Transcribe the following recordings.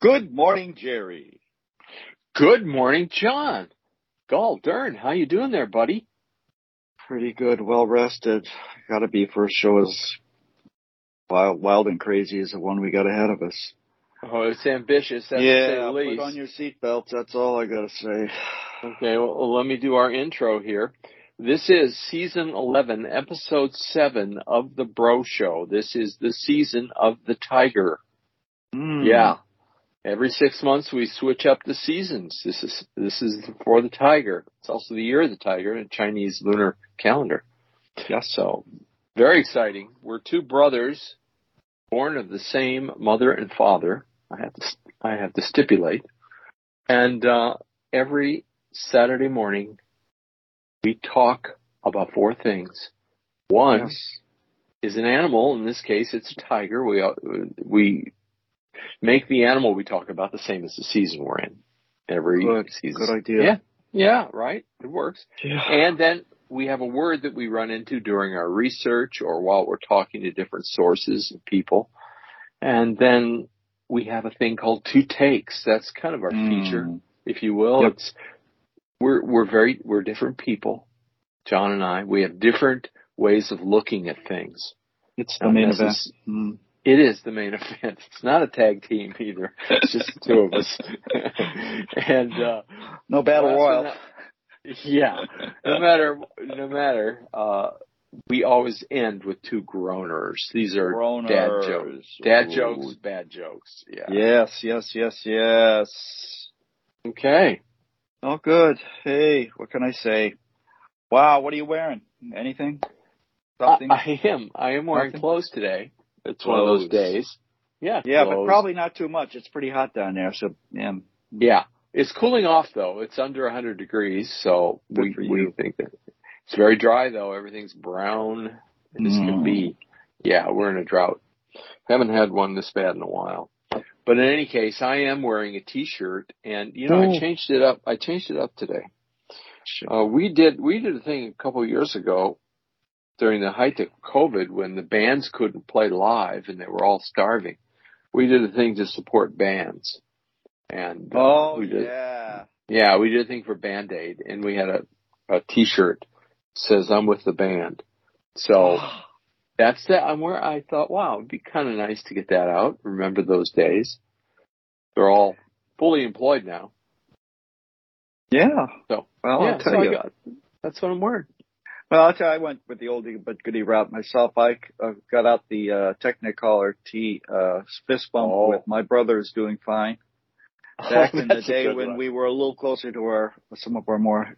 Good morning, Jerry. Good morning, John. Gall Dern, how you doing there, buddy? Pretty good, well rested. Got to be for a show as wild, wild and crazy as the one we got ahead of us. Oh, it's ambitious. That's yeah, put on your seatbelts. That's all I got to say. Okay, well, let me do our intro here. This is season 11, episode 7 of The Bro Show. This is the season of the Tiger. Mm. Yeah. Every six months we switch up the seasons. This is, this is for the Tiger. It's also the year of the Tiger in Chinese lunar calendar. Yeah. So, very exciting. We're two brothers born of the same mother and father. I have to, I have to stipulate. And, uh, every Saturday morning we talk about four things. One Yes. is an animal. In this case, it's a tiger. We we make the animal we talk about the same as the season we're in. Every Good. season. Good idea. Yeah, yeah, right. It works. Yeah. And then we have a word that we run into during our research or while we're talking to different sources and people. And then we have a thing called two takes. That's kind of our feature, Mm. if you will. Yep. It's we're we're very we're different people. John and I, we have different ways of looking at things. It's the main event. Mm. It is the main event. It's not a tag team either. It's just the two of us. and uh No battle royal. but yeah. No matter no matter uh we always end with two groaners. These are dad jokes. Dad Ooh. jokes, bad jokes. Yeah. Yes, yes, yes, yes. Okay. Oh, good. Hey, what can I say? Wow, what are you wearing? Anything? I, Something? I am. I am wearing Nothing? clothes today. It's one of those days. Yeah. yeah, but probably not too much. It's pretty hot down there, so yeah. Yeah. It's cooling off though. It's under 100 degrees, so Good we we think that it's very dry though. Everything's brown as can Mm. be. Yeah, we're in a drought. Haven't had one this bad in a while. But in any case, I am wearing a t-shirt and you know, Oh. I changed it up. I changed it up today. Uh, we did we did a thing a couple of years ago during the height of COVID when the bands couldn't play live and they were all starving. We did a thing to support bands, and uh, Oh did, yeah. yeah, we did a thing for Band Aid, and we had a a T-shirt says "I'm with the band." So that's that. I'm where I thought, wow, it'd be kind of nice to get that out. Remember those days? They're all fully employed now. yeah. So Well, yeah, I'll tell so you. got, that's what I'm wearing. Well, I'll tell you, I went with the oldie but goodie route myself. I uh, got out the uh, Technicolor T uh, fist bump Oh. with my brother's doing fine. Back in the day when one. we were a little closer to our some of our more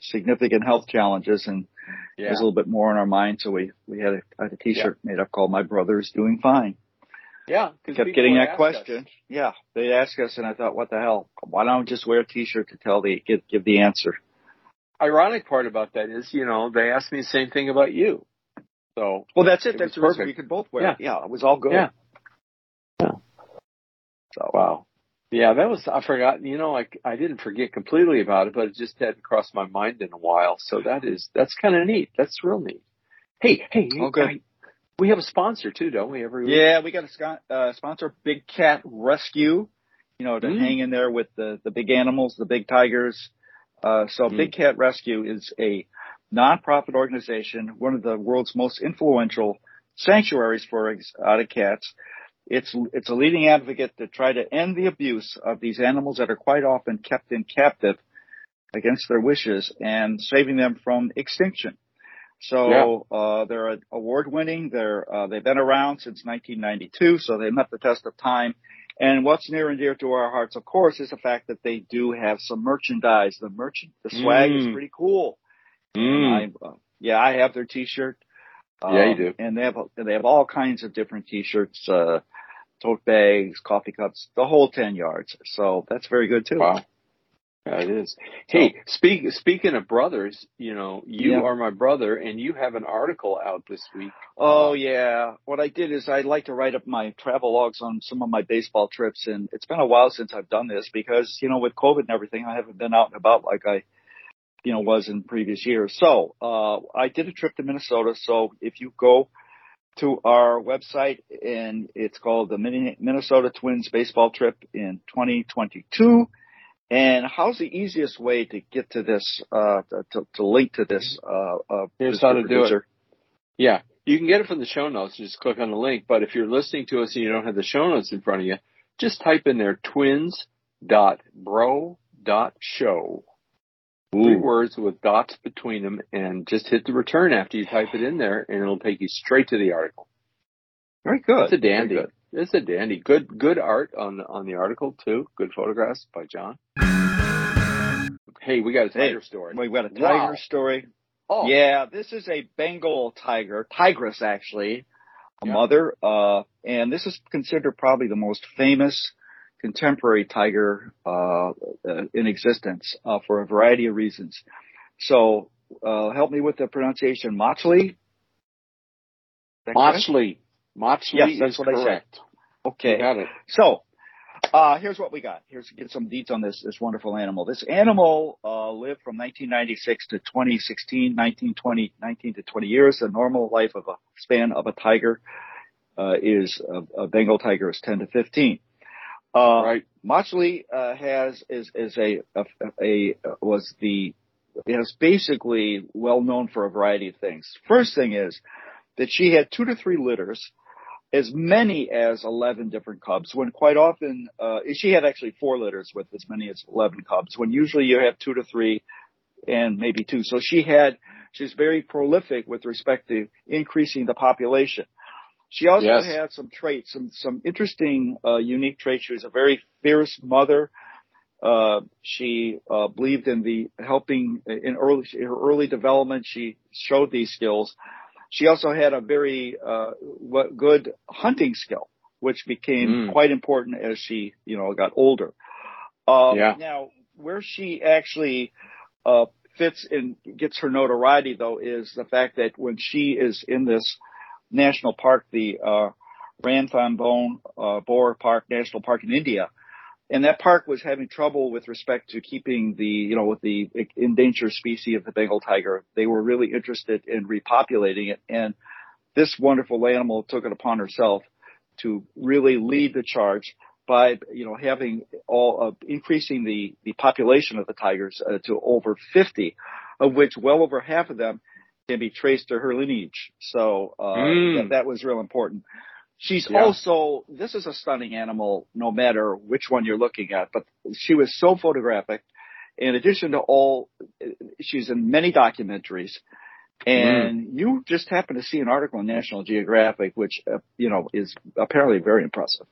significant health challenges, and yeah. there's a little bit more on our mind. So we we had a, I had a T-shirt made up called "My Brother's Doing Fine." Yeah, Kept getting that question. us. Yeah, they asked us, and I thought, what the hell? Why don't I just wear a T-shirt to tell the give give the answer? Ironic part about that is, you know, they asked me the same thing about you. So Well, that's it. It that's was perfect. we could both wear Yeah. it. Yeah, it was all good. Yeah. Yeah. So wow, yeah, that was I forgot. You know, like I didn't forget completely about it, but it just hadn't crossed my mind in a while. So that is that's kind of neat. That's real neat. Hey, hey, good. I- we have a sponsor too, don't we? Every week? Yeah, we got a uh, sponsor, Big Cat Rescue. You know, to Mm. hang in there with the the big animals, the big tigers. Uh, so Mm. Big Cat Rescue is a nonprofit organization, one of the world's most influential sanctuaries for exotic cats. It's it's a leading advocate to try to end the abuse of these animals that are quite often kept in captive against their wishes and saving them from extinction. So uh, they're award winning. They're uh, they've been around since 1992, so they met the test of time. And what's near and dear to our hearts, of course, is the fact that they do have some merchandise. The merchant, the swag is Mm. pretty cool. Mm. I, uh, yeah, I have their T-shirt. Yeah, you Um, do. And they have they have all kinds of different T-shirts, uh, tote bags, coffee cups, the whole ten yards. So that's very good too. Wow. Yeah, it is. Hey, speak, speaking of brothers, you know, you Yeah. are my brother and you have an article out this week. Oh yeah. What I did is I like to write up my travel logs on some of my baseball trips and it's been a while since I've done this because, you know, with COVID and everything, I haven't been out and about like I you know, was in previous years. So, uh, I did a trip to Minnesota. So if you go to our website and it's called the Minnesota Twins baseball trip in 2022. And how's the easiest way to get to this, uh, to, to link to this, uh, uh Here's how to producer? do it. Yeah. You can get it from the show notes. Just click on the link. But if you're listening to us and you don't have the show notes in front of you, just type in there twins.bro.show. Ooh. Three words with dots between them and just hit the return after you type it in there and it'll take you straight to the article. Very good. It's a dandy. It's a dandy. Good, good art on on the article too. Good photographs by John. Hey, we got a tiger hey, story. We got a tiger wow. story. Oh. Yeah, this is a Bengal tiger, tigress actually, a yeah. mother, uh, and this is considered probably the most famous contemporary tiger uh, in existence uh, for a variety of reasons. So, uh, help me with the pronunciation. Machli. Machli. Machli yes, that's what correct. I said. Okay. got it. So, uh, here's what we got. Here's get some deets on this this wonderful animal. This animal uh, lived from 1996 to 2016, 19, 20, 19 to 20 years. The normal life of a span of a tiger uh, is a, a, Bengal tiger is 10 to 15. Uh, right. Machli uh, has is is a, a, a was the is basically well known for a variety of things. First thing is that she had two to three litters as many as 11 different cubs when quite often, uh, she had actually four litters with as many as 11 cubs when usually you have two to three and maybe two. So she had, she's very prolific with respect to increasing the population. She also yes. had some traits, some, some interesting, uh, unique traits. She was a very fierce mother. Uh, she, uh, believed in the helping in early, her early development. She showed these skills. She also had a very uh, good hunting skill, which became mm. quite important as she, you know, got older. Um, yeah. Now, where she actually uh, fits and gets her notoriety, though, is the fact that when she is in this national park, the uh, Ranthambore uh, Park National Park in India, and that park was having trouble with respect to keeping the, you know, with the endangered species of the Bengal tiger. They were really interested in repopulating it. And this wonderful animal took it upon herself to really lead the charge by, you know, having all, uh, increasing the, the population of the tigers uh, to over 50, of which well over half of them can be traced to her lineage. So, uh, mm. that, that was real important. She's yeah. also, this is a stunning animal no matter which one you're looking at, but she was so photographic. In addition to all, she's in many documentaries. And mm. you just happen to see an article in National Geographic, which, uh, you know, is apparently very impressive.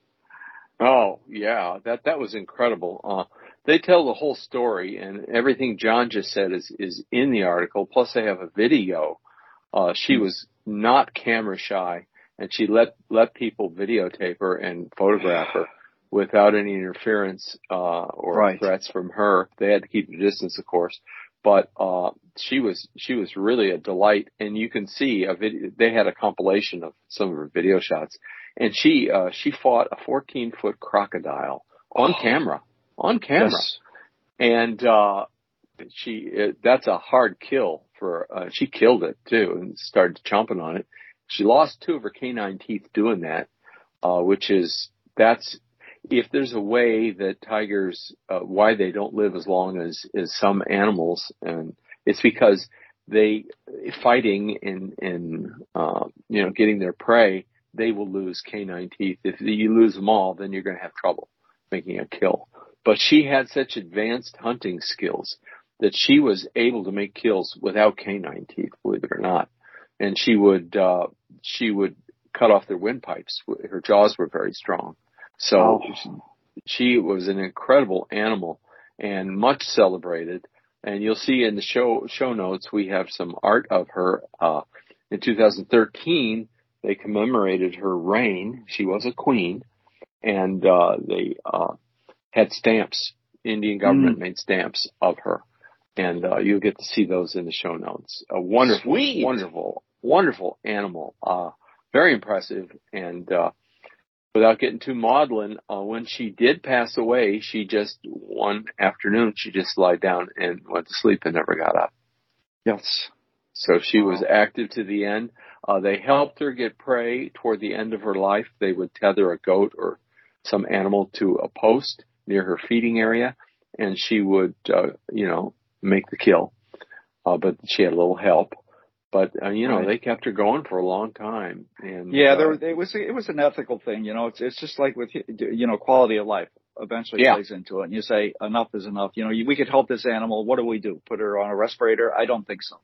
Oh, yeah, that, that was incredible. Uh, they tell the whole story and everything John just said is, is in the article. Plus they have a video. Uh, she hmm. was not camera shy and she let let people videotape her and photograph her without any interference uh, or right. threats from her. They had to keep the distance, of course, but uh, she was she was really a delight. And you can see a video. They had a compilation of some of her video shots, and she uh, she fought a 14 foot crocodile on oh. camera, on camera, yes. and uh, she it, that's a hard kill for. Uh, she killed it too and started chomping on it she lost two of her canine teeth doing that, uh, which is, that's, if there's a way that tigers, uh, why they don't live as long as, as some animals, and it's because they, fighting and, and, uh, you know, getting their prey, they will lose canine teeth. If you lose them all, then you're going to have trouble making a kill. But she had such advanced hunting skills that she was able to make kills without canine teeth, believe it or not and she would uh, she would cut off their windpipes. Her jaws were very strong, so oh. she, was an incredible animal and much celebrated. And you'll see in the show show notes we have some art of her. Uh, in 2013, they commemorated her reign. She was a queen, and uh, they uh, had stamps. Indian government mm. made stamps of her and uh, you'll get to see those in the show notes. A wonderful, Sweet. wonderful, wonderful animal. Uh, very impressive, and uh, without getting too maudlin, uh, when she did pass away, she just one afternoon she just lied down and went to sleep and never got up. Yes. So she was active to the end. Uh, they helped her get prey toward the end of her life. They would tether a goat or some animal to a post near her feeding area, and she would, uh, you know, make the kill. Uh, but she had a little help. But uh, you know, right. they kept her going for a long time. And yeah, there uh, it was it was an ethical thing. You know, it's it's just like with you know quality of life. Eventually yeah. plays into it, and you say enough is enough. You know, we could help this animal. What do we do? Put her on a respirator? I don't think so.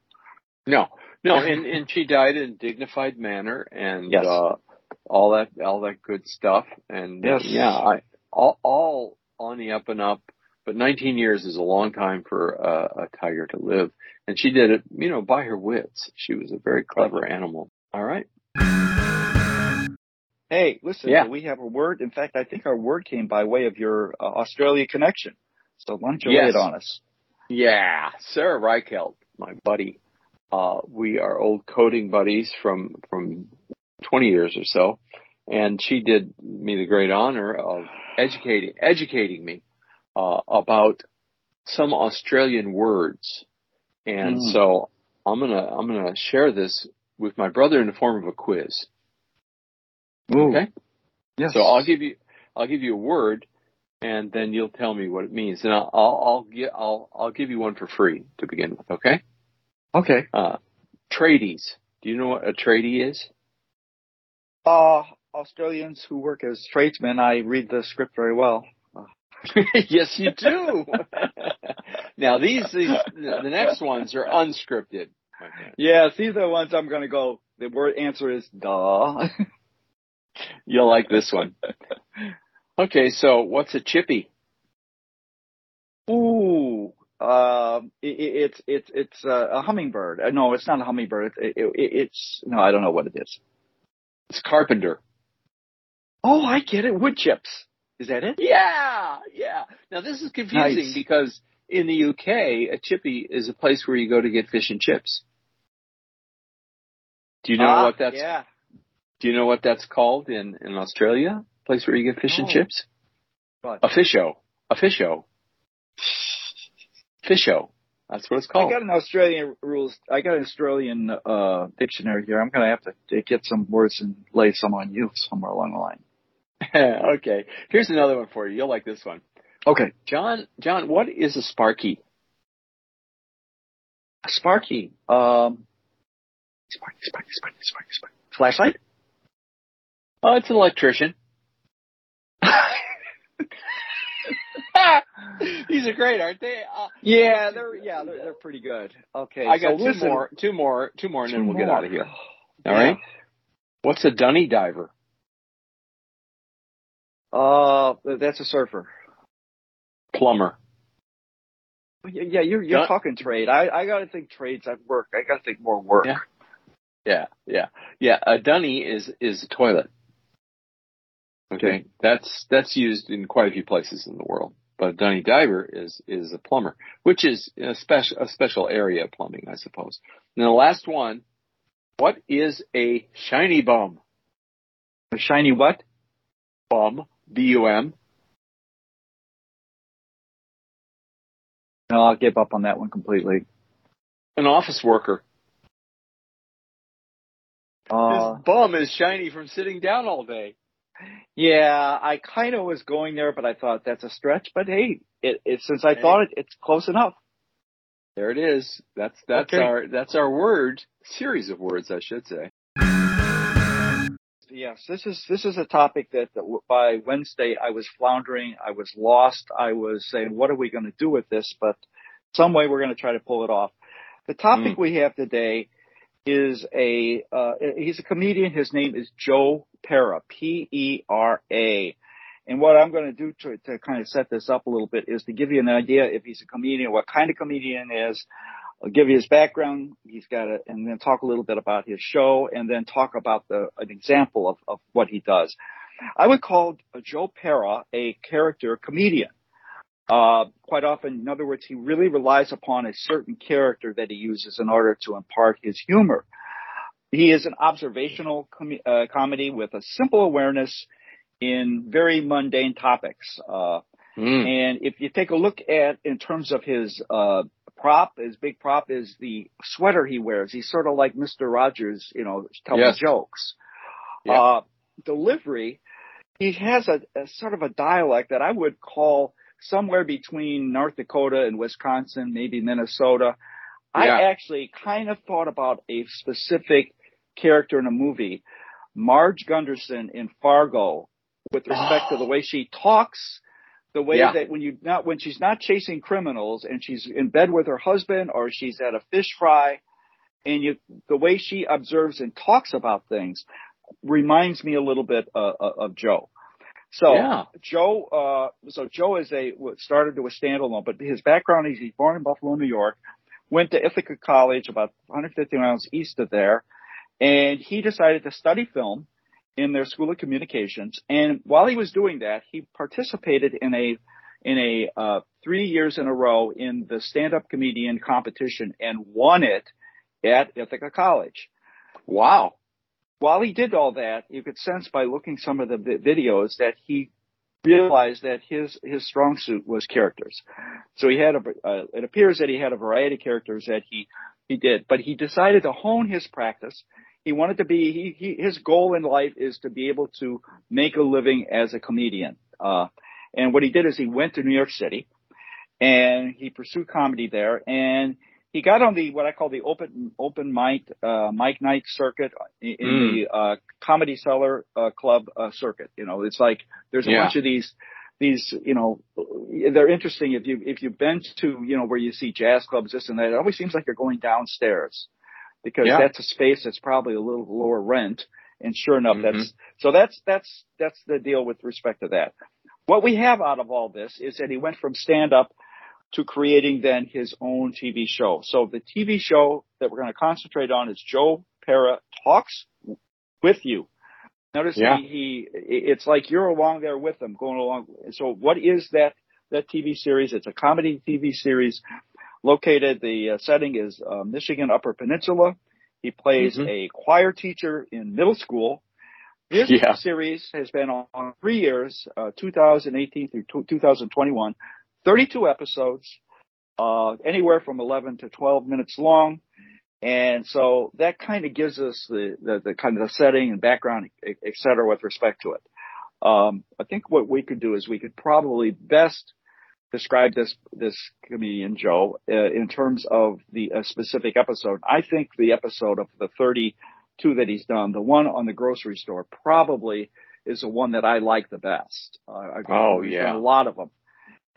No, no, and and she died in a dignified manner, and yes. uh, all that all that good stuff. And yes. yeah, I, all all on the up and up. But 19 years is a long time for a, a tiger to live. And she did it, you know, by her wits. She was a very clever animal. All right. Hey, listen, yeah. we have a word. In fact, I think our word came by way of your uh, Australia connection. So why don't you yes. lay it on us? Yeah, Sarah Reichelt, my buddy. Uh, we are old coding buddies from, from 20 years or so. And she did me the great honor of educating, educating me, uh, about some Australian words and mm. so I'm gonna I'm gonna share this with my brother in the form of a quiz. Ooh. Okay. Yes. So I'll give you I'll give you a word, and then you'll tell me what it means, and I'll I'll I'll, get, I'll, I'll give you one for free to begin with. Okay. Okay. Uh, tradies. Do you know what a tradie is? Uh, Australians who work as tradesmen. I read the script very well. yes, you do. now these, these, the next ones are unscripted. Yes, these are the ones I'm gonna go. The word answer is duh. You'll like this one. Okay, so what's a chippy? Ooh, uh, it, it's it's it's a hummingbird. Uh, no, it's not a hummingbird. It, it, it's no, I don't know what it is. It's carpenter. Oh, I get it. Wood chips. Is that it? Yeah, yeah. Now this is confusing nice. because in the UK, a chippy is a place where you go to get fish and chips. Do you know ah, what that's? Yeah. Do you know what that's called in in Australia? Place where you get fish oh. and chips. What? A fisho. A fisho. Fisho. That's what it's called. I got an Australian rules. I got an Australian uh, dictionary here. I'm going to have to get some words and lay some on you somewhere along the line. okay. Here's another one for you. You'll like this one. Okay. John, John, what is a Sparky? A Sparky. Um, Sparky, Sparky, Sparky, Sparky, Sparky. Flashlight? Oh, it's an electrician. These are great, aren't they? Uh, yeah, they're yeah, they're, they're pretty good. Okay, I got so two listen. more, two more, two more, and two then we'll more. get out of here. All yeah. right. What's a dunny diver? Uh, that's a surfer. Plumber. Yeah, you're you're talking trade. I I gotta think trades at work. I gotta think more work. Yeah, yeah, yeah, yeah. A dunny is is a toilet. Okay, okay. that's that's used in quite a few places in the world. But a dunny diver is is a plumber, which is a special a special area of plumbing, I suppose. And the last one, what is a shiny bum? A shiny what? Bum. B-U-M? No, I'll give up on that one completely. An office worker. Uh, His bum is shiny from sitting down all day. Yeah, I kind of was going there, but I thought that's a stretch. But hey, it, it since I hey. thought it, it's close enough. There it is. That's that's okay. our that's our word series of words, I should say yes, this is this is a topic that, that by Wednesday I was floundering, I was lost, I was saying, what are we going to do with this? But some way we're going to try to pull it off. The topic mm. we have today is a uh, he's a comedian. His name is Joe Pera, P E R A. And what I'm going to do to, to kind of set this up a little bit is to give you an idea if he's a comedian, what kind of comedian is, I'll give you his background. He's got it, and then talk a little bit about his show, and then talk about the an example of, of what he does. I would call Joe Pera a character comedian. Uh, quite often, in other words, he really relies upon a certain character that he uses in order to impart his humor. He is an observational com- uh, comedy with a simple awareness in very mundane topics. Uh, mm. And if you take a look at in terms of his uh, prop, his big prop is the sweater he wears. He's sort of like Mister Rogers, you know, telling yes. jokes. Uh, delivery, he has a, a sort of a dialect that I would call somewhere between North Dakota and Wisconsin, maybe Minnesota. Yeah. I actually kind of thought about a specific character in a movie, Marge Gunderson in Fargo, with respect oh. to the way she talks, the way yeah. that when you not when she's not chasing criminals and she's in bed with her husband or she's at a fish fry, and you the way she observes and talks about things reminds me a little bit uh, uh of Joe. So yeah. Joe, uh, so Joe is a started to a standalone, but his background is he's born in Buffalo, New York, went to Ithaca College about 150 miles east of there, and he decided to study film in their School of Communications. And while he was doing that, he participated in a in a uh, three years in a row in the stand-up comedian competition and won it at Ithaca College. Wow while he did all that, you could sense by looking some of the videos that he realized that his his strong suit was characters. So he had a uh, it appears that he had a variety of characters that he he did, but he decided to hone his practice. He wanted to be he, he his goal in life is to be able to make a living as a comedian. Uh, and what he did is he went to New York City and he pursued comedy there and he got on the what I call the open open mic uh, mic night circuit in, in mm. the uh, comedy cellar uh, club uh, circuit. You know, it's like there's a yeah. bunch of these these you know they're interesting if you if you've been to you know where you see jazz clubs this and that. It always seems like you're going downstairs because yeah. that's a space that's probably a little lower rent. And sure enough, mm-hmm. that's so that's that's that's the deal with respect to that. What we have out of all this is that he went from stand up to creating then his own TV show. So the TV show that we're going to concentrate on is Joe Pera Talks with You. Notice yeah. he, he, it's like you're along there with him going along. So what is that, that TV series? It's a comedy TV series located, the uh, setting is uh, Michigan Upper Peninsula. He plays mm-hmm. a choir teacher in middle school. This yeah. series has been on three years, uh, 2018 through 2021. 32 episodes, uh, anywhere from 11 to 12 minutes long. And so that kind of gives us the, the, the, kind of the setting and background, et cetera, with respect to it. Um, I think what we could do is we could probably best describe this, this comedian Joe uh, in terms of the uh, specific episode. I think the episode of the 32 that he's done, the one on the grocery store probably is the one that I like the best. Uh, oh yeah. A lot of them.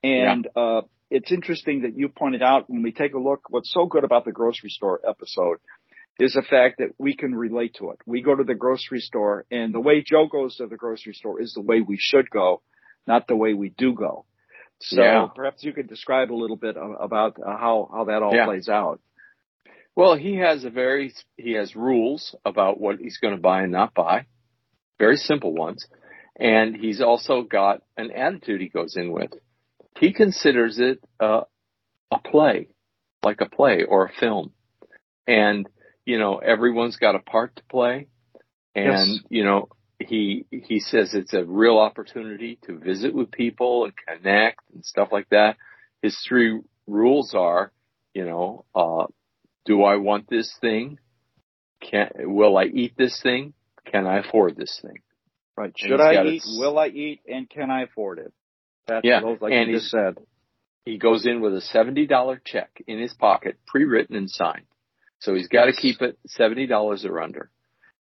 And yeah. uh, it's interesting that you pointed out when we take a look, what's so good about the grocery store episode is the fact that we can relate to it. We go to the grocery store and the way Joe goes to the grocery store is the way we should go, not the way we do go. So yeah. perhaps you could describe a little bit about uh, how, how that all yeah. plays out. Well, he has a very, he has rules about what he's going to buy and not buy. Very simple ones. And he's also got an attitude he goes in with he considers it uh, a play, like a play or a film. And, you know, everyone's got a part to play. And, yes. you know, he, he says it's a real opportunity to visit with people and connect and stuff like that. His three rules are, you know, uh, do I want this thing? Can, will I eat this thing? Can I afford this thing? Right. Should I eat? Will I eat? And can I afford it? That's yeah. like and you just said. He goes in with a $70 check in his pocket, pre-written and signed. So he's got yes. to keep it $70 or under.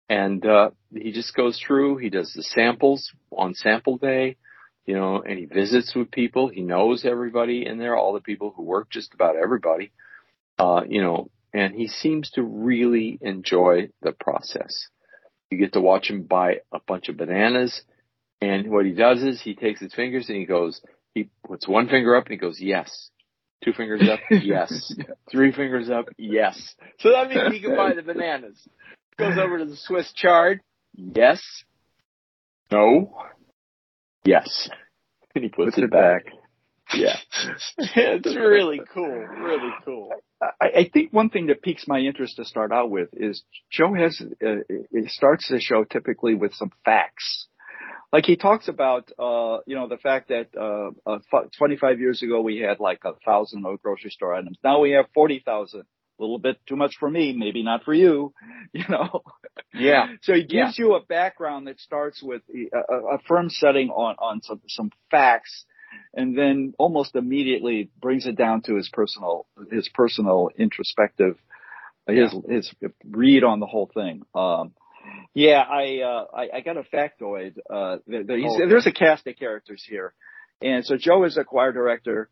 And, uh, he just goes through, he does the samples on sample day, you know, and he visits with people. He knows everybody in there, all the people who work, just about everybody. Uh, you know, and he seems to really enjoy the process. You get to watch him buy a bunch of bananas and what he does is he takes his fingers and he goes, he puts one finger up and he goes, yes. Two fingers up, yes. Three fingers up, yes. So that means he can buy the bananas. Goes over to the Swiss chard, yes. No. Yes. And he puts, puts it, it back. back. Yeah. it's really cool. Really cool. I, I, think one thing that piques my interest to start out with is Joe has, uh, it starts the show typically with some facts like he talks about, uh, you know, the fact that, uh, uh, 25 years ago we had like a thousand grocery store items. Now we have 40,000. A little bit too much for me, maybe not for you, you know. Yeah. So he gives yeah. you a background that starts with a, a firm setting on, on some, some facts and then almost immediately brings it down to his personal, his personal introspective, his, yeah. his read on the whole thing. Um, yeah, I, uh, I, I got a factoid. Uh, there, oh, there's a cast of characters here. And so Joe is a choir director,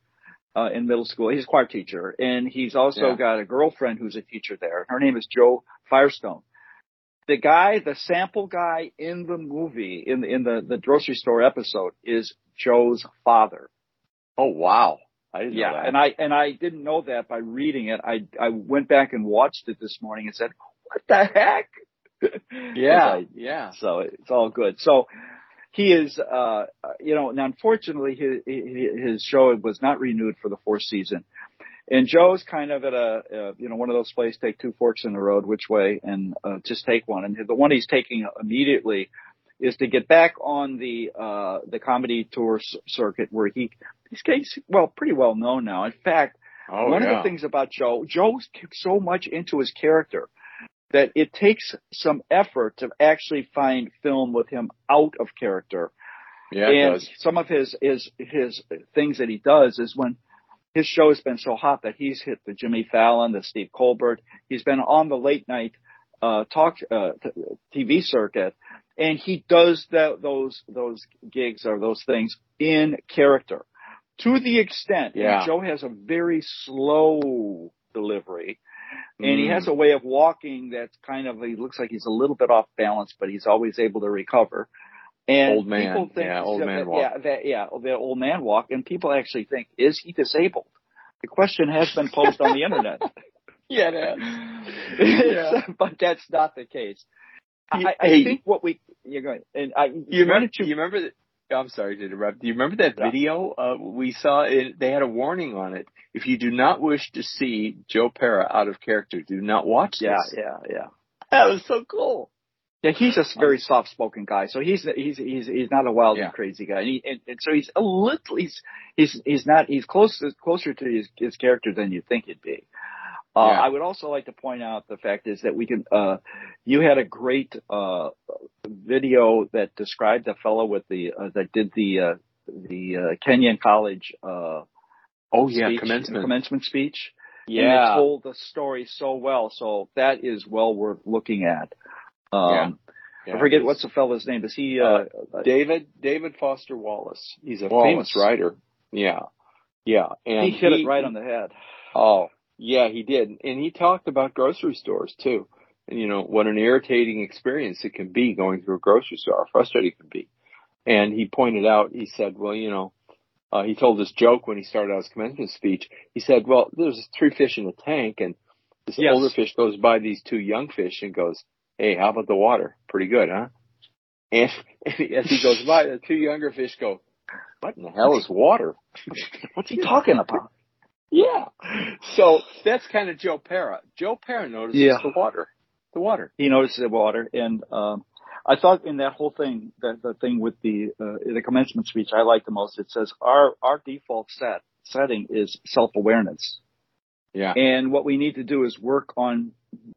uh, in middle school. He's a choir teacher and he's also yeah. got a girlfriend who's a teacher there. Her name is Jo Firestone. The guy, the sample guy in the movie, in the, in the, the grocery store episode is Joe's father. Oh wow. I didn't yeah, and I and I didn't know that by reading it. I I went back and watched it this morning and said, "What the heck?" yeah, I, yeah. So it's all good. So he is, uh, you know, and unfortunately his, his show was not renewed for the fourth season. And Joe's kind of at a, uh, you know, one of those places, take two forks in the road, which way, and uh, just take one. And the one he's taking immediately is to get back on the uh, the comedy tour circuit where he he's getting well pretty well known now. In fact, oh, one yeah. of the things about Joe, Joe's so much into his character that it takes some effort to actually find film with him out of character. Yeah, and some of his his his things that he does is when his show has been so hot that he's hit the Jimmy Fallon, the Steve Colbert. He's been on the late night uh, talk uh, TV circuit, and he does that those those gigs or those things in character to the extent. Yeah. Joe has a very slow delivery and he has a way of walking that's kind of, he looks like he's a little bit off balance, but he's always able to recover. And old man, people think, yeah, old man that, walk. Yeah, that, yeah, the old man walk. And people actually think, is he disabled? The question has been posed on the internet. yeah, yeah. but that's not the case. I, I hey, think what we you're going and I you remember you remember that I'm sorry to interrupt. Do you remember that video uh, we saw? It, they had a warning on it. If you do not wish to see Joe Pera out of character, do not watch this. Yeah, yeah, yeah. That was so cool. Yeah, he's a very soft-spoken guy, so he's he's he's he's not a wild yeah. and crazy guy, and, he, and, and so he's a little he's he's he's not he's closer closer to his his character than you think he'd be. Uh, yeah. I would also like to point out the fact is that we can, uh, you had a great, uh, video that described the fellow with the, uh, that did the, uh, the, uh, Kenyon College, uh, oh yeah, speech, commencement. commencement speech. Yeah. And told the story so well. So that is well worth looking at. Um, yeah. Yeah, I forget what's the fellow's name. Is he, uh, David, David Foster Wallace. He's a Wallace. famous writer. Yeah. Yeah. And he hit he, it right on the head. Oh, yeah, he did. And he talked about grocery stores too. And you know, what an irritating experience it can be going through a grocery store, how frustrating it can be. And he pointed out, he said, well, you know, uh, he told this joke when he started out his commencement speech. He said, well, there's three fish in the tank and this yes. older fish goes by these two young fish and goes, Hey, how about the water? Pretty good, huh? And, and as he goes by, the two younger fish go, what in the hell is water? What's he talking about? Yeah. So that's kind of Joe Pera. Joe Pera notices yeah. the water. The water. He notices the water, and um, I thought in that whole thing, that the thing with the uh, the commencement speech, I like the most. It says our our default set setting is self awareness. Yeah. And what we need to do is work on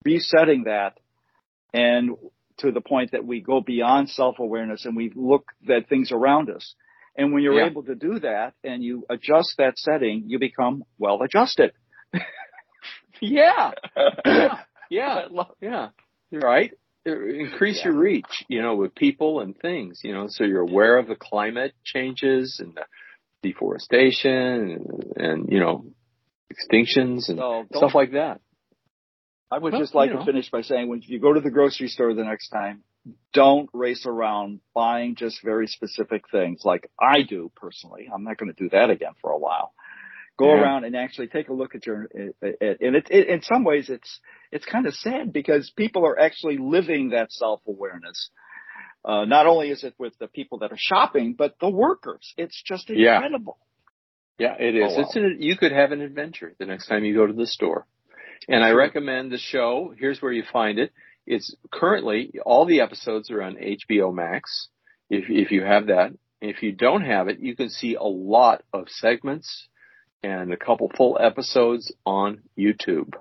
resetting that, and to the point that we go beyond self awareness and we look at things around us. And when you're yeah. able to do that and you adjust that setting, you become well adjusted. yeah. yeah. Yeah. Yeah. Right. Uh, increase yeah. your reach, you know, with people and things, you know, so you're aware of the climate changes and the deforestation and, and you know, extinctions and so stuff like that. I would well, just like to know. finish by saying when you go to the grocery store the next time, don't race around buying just very specific things like I do personally. I'm not going to do that again for a while. Go yeah. around and actually take a look at your, and it, it, in some ways it's, it's kind of sad because people are actually living that self-awareness. Uh, not only is it with the people that are shopping, but the workers. It's just incredible. Yeah, yeah it is. Oh. It's an, you could have an adventure the next time you go to the store. And I recommend the show. Here's where you find it. It's currently all the episodes are on HBO Max, if, if you have that. If you don't have it, you can see a lot of segments and a couple full episodes on YouTube.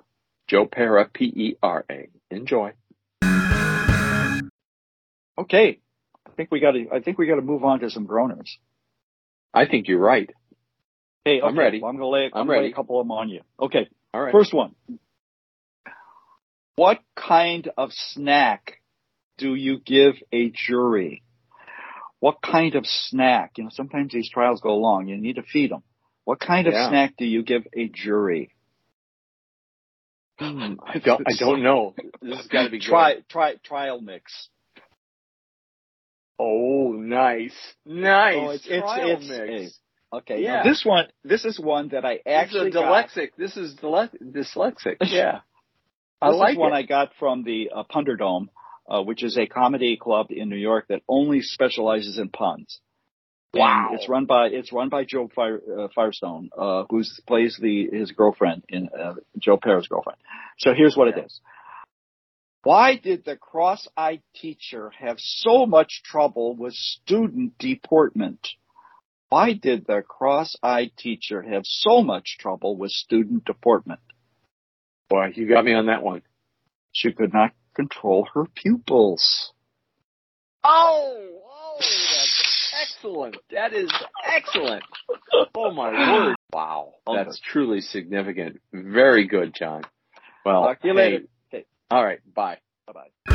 Joe Pera, P-E-R-A. Enjoy. Okay. I think we gotta, I think we gotta move on to some groaners. I think you're right. Hey, okay, I'm ready. Well, I'm gonna lay, I'm, I'm lay ready. a couple of them on you. Okay. All right. First one. What kind of snack do you give a jury? What kind of snack? You know, sometimes these trials go long. You need to feed them. What kind of Yeah. snack do you give a jury? Hmm, I don't, I don't know. This has got to be good. Try, try, trial mix. Oh, nice. Nice. Oh, it's- it's- Trial it's- mix. Okay. Yeah. This one, this is one that I actually this is a got. dyslexic. This is dyle- dyslexic. Yeah. I This like is one it. I got from the uh, Punderdome, uh, which is a comedy club in New York that only specializes in puns. And Wow. it's run by it's run by Joe Fire, uh, Firestone, uh, who plays the his girlfriend in uh, Joe Pera's girlfriend. So here's what Yeah. it is. Why did the cross-eyed teacher have so much trouble with student deportment? Why did the cross-eyed teacher have so much trouble with student deportment? Boy, you got me on that one. She could not control her pupils. Oh, excellent. That is excellent. Oh my word. Wow. That's truly significant. Very good, John. Well, Talk to you hey, later. Okay. All right. Bye. Bye bye.